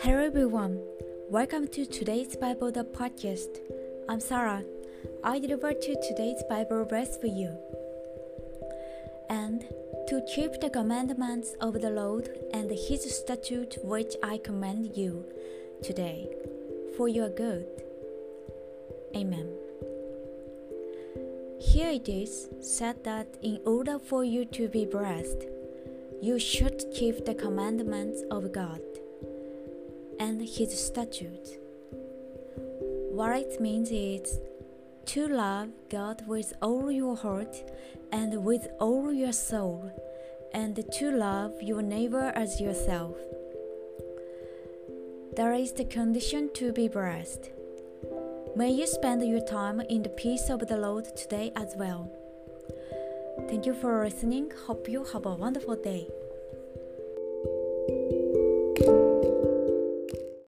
Hello everyone, welcome to today's Bible the podcast. I'm Sarah. I deliver to today's Bible verse for you. And to keep the commandments of the Lord and his statute which I command you today, for your good. Amen. Here it is said that in order for you to be blessed, you should keep the commandments of God and His statutes. What it means is to love God with all your heart and with all your soul, and to love your neighbor as yourself. There is the condition to be blessed. May you spend your time in the peace of the Lord today as well. Thank you for listening. Hope you have a wonderful day.